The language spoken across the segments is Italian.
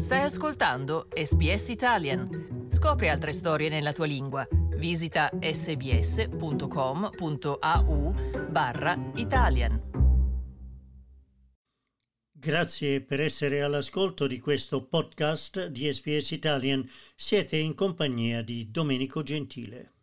Stai ascoltando SBS Italian. Scopri altre storie nella tua lingua. Visita sbs.com.au barra Italian. Grazie per essere all'ascolto di questo podcast di SBS Italian. Siete in compagnia di Domenico Gentile.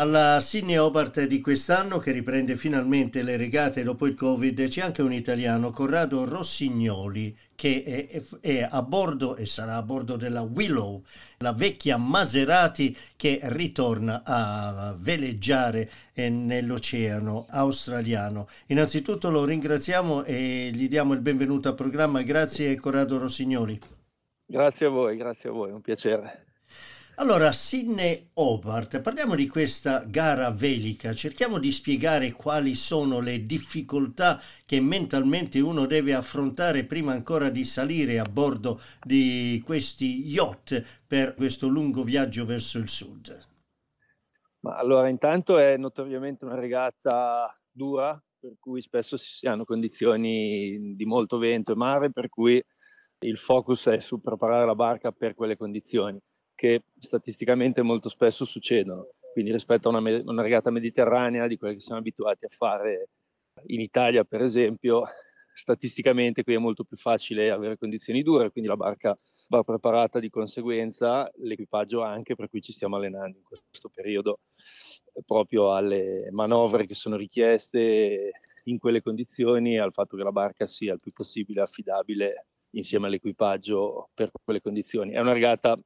Alla Sydney Hobart di quest'anno, che riprende finalmente le regate dopo il Covid, c'è anche un italiano, Corrado Rossignoli, che è, è, a bordo e sarà a bordo della Willow, la vecchia Maserati che ritorna a veleggiare eh, nell'oceano australiano. Innanzitutto lo ringraziamo e gli diamo il benvenuto al programma. Grazie Corrado Rossignoli. Grazie a voi, grazie a voi, un piacere. Allora, Sydney Hobart, parliamo di questa gara velica, cerchiamo di spiegare quali sono le difficoltà che mentalmente uno deve affrontare prima ancora di salire a bordo di questi yacht per questo lungo viaggio verso il sud. Ma allora, intanto è notoriamente una regata dura, per cui spesso si hanno condizioni di molto vento e mare, per cui il focus è su preparare la barca per quelle condizioni che statisticamente molto spesso succedono. Quindi rispetto a una, una, regata mediterranea di quelle che siamo abituati a fare in Italia, per esempio, statisticamente qui è molto più facile avere condizioni dure, quindi la barca va preparata di conseguenza, l'equipaggio anche, per cui ci stiamo allenando in questo periodo proprio alle manovre che sono richieste in quelle condizioni al fatto che la barca sia il più possibile affidabile insieme all'equipaggio per quelle condizioni. È una regata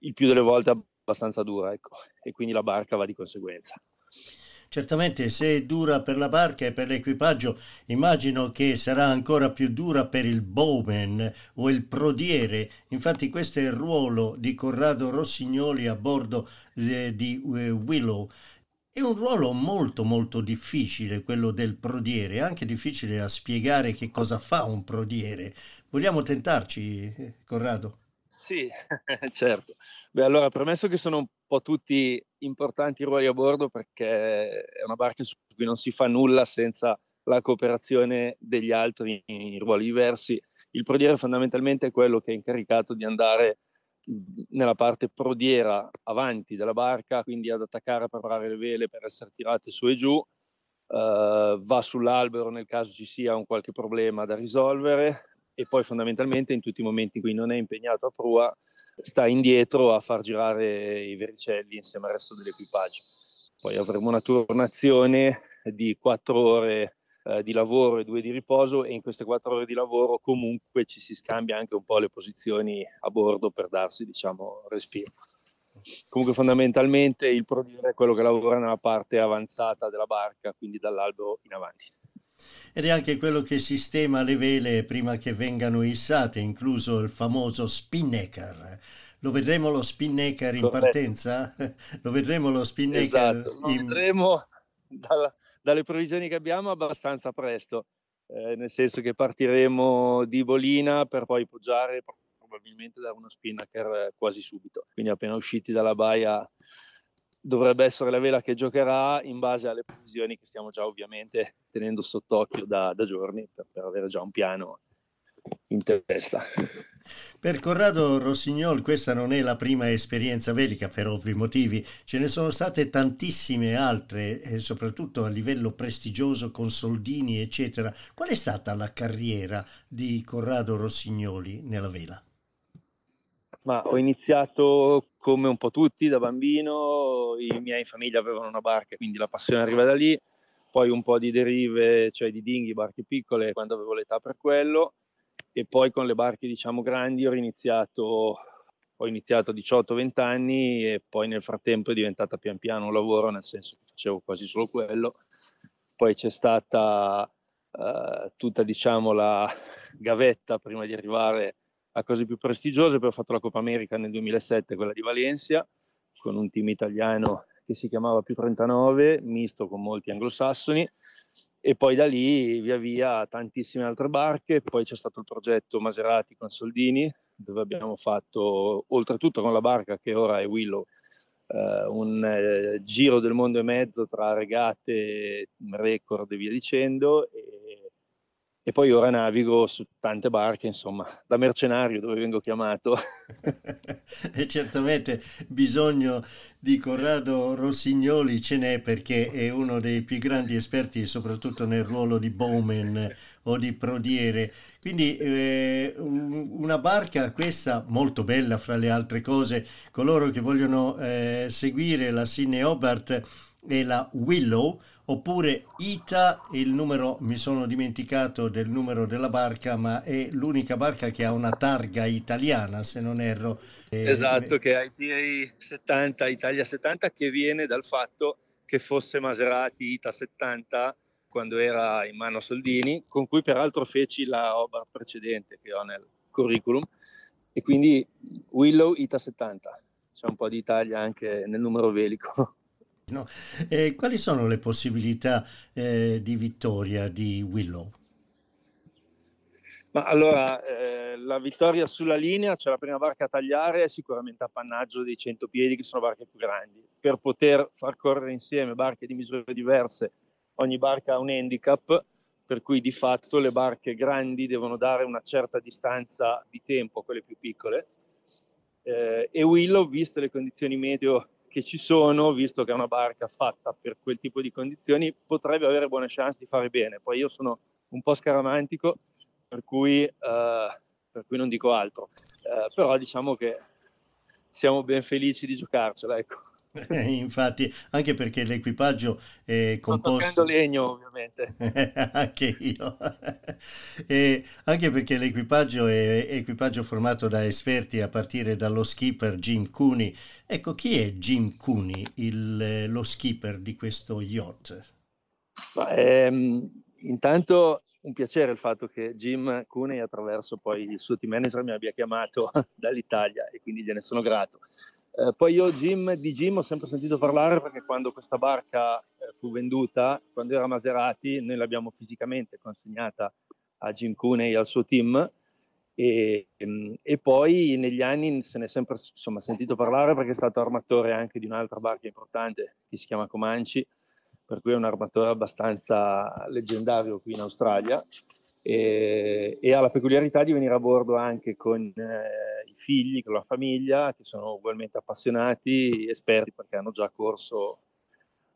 il più delle volte abbastanza dura, ecco, e quindi la barca va di conseguenza. Certamente se è dura per la barca e per l'equipaggio, immagino che sarà ancora più dura per il bowman o il prodiere. Infatti questo è il ruolo di Corrado Rossignoli a bordo eh, di eh, Willow. È un ruolo molto molto difficile quello del prodiere, anche difficile a spiegare che cosa fa un prodiere. Vogliamo tentarci, eh, Corrado? Sì, certo. Beh, allora, premesso che sono un po' tutti importanti ruoli a bordo perché è una barca su cui non si fa nulla senza la cooperazione degli altri in ruoli diversi, il prodiere fondamentalmente è quello che è incaricato di andare nella parte prodiera avanti della barca, quindi ad attaccare a preparare le vele per essere tirate su e giù, uh, va sull'albero nel caso ci sia un qualche problema da risolvere, e poi fondamentalmente in tutti i momenti in cui non è impegnato a prua sta indietro a far girare i vercelli insieme al resto dell'equipaggio. Poi avremo una turnazione di quattro ore eh, di lavoro e due di riposo e in queste quattro ore di lavoro comunque ci si scambia anche un po' le posizioni a bordo per darsi diciamo respiro. Comunque fondamentalmente il prodiere è quello che lavora nella parte avanzata della barca, quindi dall'albero in avanti ed è anche quello che sistema le vele prima che vengano issate, incluso il famoso spinnaker. Lo vedremo lo spinnaker in partenza? Lo vedremo lo spinnaker? Esatto, lo in... vedremo dalla, dalle previsioni che abbiamo abbastanza presto, eh, nel senso che partiremo di Bolina per poi poggiare probabilmente da uno spinnaker quasi subito. Quindi appena usciti dalla baia dovrebbe essere la vela che giocherà in base alle previsioni che stiamo già ovviamente tenendo sott'occhio da, da giorni per, per, avere già un piano in testa. Per Corrado Rossignol questa non è la prima esperienza velica per ovvi motivi, ce ne sono state tantissime altre, e soprattutto a livello prestigioso con soldini eccetera. Qual è stata la carriera di Corrado Rossignoli nella vela? Ma ho iniziato come un po' tutti da bambino, i miei in famiglia avevano una barca, quindi la passione arriva da lì, poi un po' di derive, cioè di dinghi, barche piccole, quando avevo l'età per quello, e poi con le barche diciamo grandi ho iniziato, ho iniziato a 18-20 anni e poi nel frattempo è diventata pian piano un lavoro, nel senso che facevo quasi solo quello. Poi c'è stata uh, tutta diciamo la gavetta prima di arrivare a cose più prestigiose, poi ho fatto la Coppa America nel 2007, quella di Valencia, con un team italiano che si chiamava più 39, misto con molti anglosassoni, e poi da lì via via tantissime altre barche, poi c'è stato il progetto Maserati con Soldini, dove abbiamo fatto, oltretutto con la barca che ora è Willow, eh, un eh, giro del mondo e mezzo tra regate, record e via dicendo, e e poi ora navigo su tante barche, insomma, da mercenario dove vengo chiamato. e certamente bisogno di Corrado Rossignoli ce n'è perché è uno dei più grandi esperti, soprattutto nel ruolo di bowman o di prodiere. Quindi eh, una barca questa molto bella fra le altre cose, coloro che vogliono eh, seguire la Sydney Hobart e la Willow oppure Ita, il numero, mi sono dimenticato del numero della barca, ma è l'unica barca che ha una targa italiana, se non erro. Esatto, che è ITA 70, Italia 70, che viene dal fatto che fosse Maserati Ita 70 quando era in mano a Soldini, con cui peraltro feci la opera precedente che ho nel curriculum, e quindi Willow Ita 70, c'è un po' di Italia anche nel numero velico. No. Eh, quali sono le possibilità eh, di vittoria di Willow? Ma allora, eh, la vittoria sulla linea, c'è la prima barca a tagliare, è sicuramente appannaggio dei 100 piedi, che sono barche più grandi. Per poter far correre insieme barche di misure diverse, ogni barca ha un handicap, per cui di fatto le barche grandi devono dare una certa distanza di tempo a quelle più piccole. Eh, e Willow, viste le condizioni meteo che ci sono, visto che è una barca fatta per quel tipo di condizioni, potrebbe avere buone chance di fare bene. Poi io sono un po' scaramantico, per cui, eh, per cui non dico altro. Eh, però diciamo che siamo ben felici di giocarcela, ecco. Infatti, anche perché l'equipaggio è composto... Sto legno, ovviamente. anche io. E anche perché l'equipaggio è equipaggio formato da esperti a partire dallo skipper Jim Cooney. Ecco, chi è Jim Cooney, il, lo skipper di questo yacht? Ma, ehm, intanto un piacere il fatto che Jim Cooney attraverso poi il suo team manager mi abbia chiamato dall'Italia e quindi gliene sono grato. Eh, poi io Jim, di Jim ho sempre sentito parlare perché quando questa barca eh, fu venduta, quando era Maserati, noi l'abbiamo fisicamente consegnata a Jim Cooney e al suo team. E, ehm, e, poi negli anni se ne è sempre insomma, sentito parlare perché è stato armatore anche di un'altra barca importante che si chiama Comanci, per cui è un armatore abbastanza leggendario qui in Australia. E, e ha la peculiarità di venire a bordo anche con eh, i figli, con la famiglia, che sono ugualmente appassionati, esperti perché hanno già corso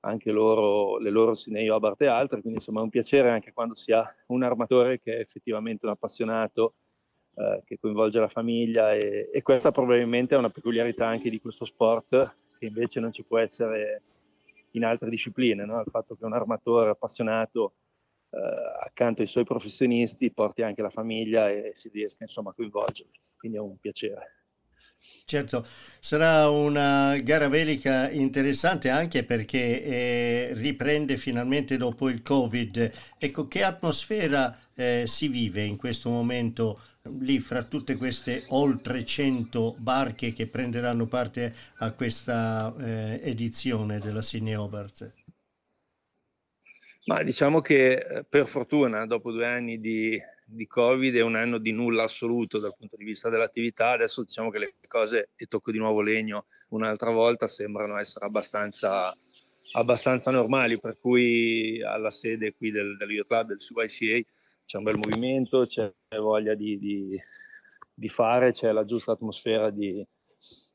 anche loro, le loro Sinei Hobart e altre, quindi insomma è un piacere anche quando si ha un armatore che è effettivamente un appassionato, eh, che coinvolge la famiglia e, e, questa probabilmente è una peculiarità anche di questo sport che invece non ci può essere in altre discipline, no? il fatto che un armatore appassionato eh, accanto ai suoi professionisti porti anche la famiglia e si riesca insomma a coinvolgerli. Quindi è un piacere. Certo, sarà una gara velica interessante anche perché eh, riprende finalmente dopo il Covid. Ecco, che atmosfera eh, si vive in questo momento lì fra tutte queste oltre 100 barche che prenderanno parte a questa eh, edizione della Sydney Hobart? Ma diciamo che eh, per fortuna, dopo due anni di, di, Covid, è un anno di nulla assoluto dal punto di vista dell'attività. Adesso diciamo che le cose, e tocco di nuovo legno un'altra volta, sembrano essere abbastanza, abbastanza normali, per cui alla sede qui del, del Club, del CYCA, c'è un bel movimento, c'è voglia di, di, di fare, c'è la giusta atmosfera di,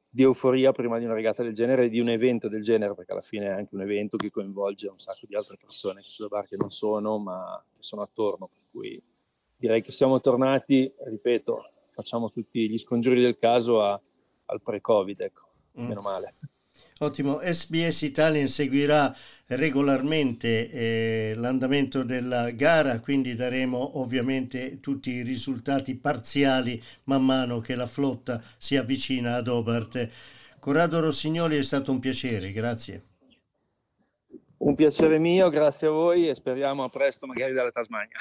di euforia prima di una regata del genere e di un evento del genere, perché alla fine è anche un evento che coinvolge un sacco di altre persone che sulle barche non sono, ma che sono attorno. Per cui direi che siamo tornati, ripeto, facciamo tutti gli scongiuri del caso a, al pre-Covid, ecco, mm. meno male. Ottimo, SBS Italian seguirà regolarmente eh, l'andamento della gara, quindi daremo ovviamente tutti i risultati parziali man mano che la flotta si avvicina ad Hobart. Corrado Rossignoli è stato un piacere, grazie. Un piacere mio, grazie a voi e speriamo a presto magari dalla Tasmania.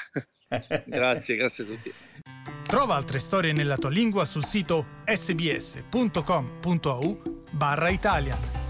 grazie, grazie a tutti. Trova altre storie nella tua lingua sul sito sbs.com.au barra Italia.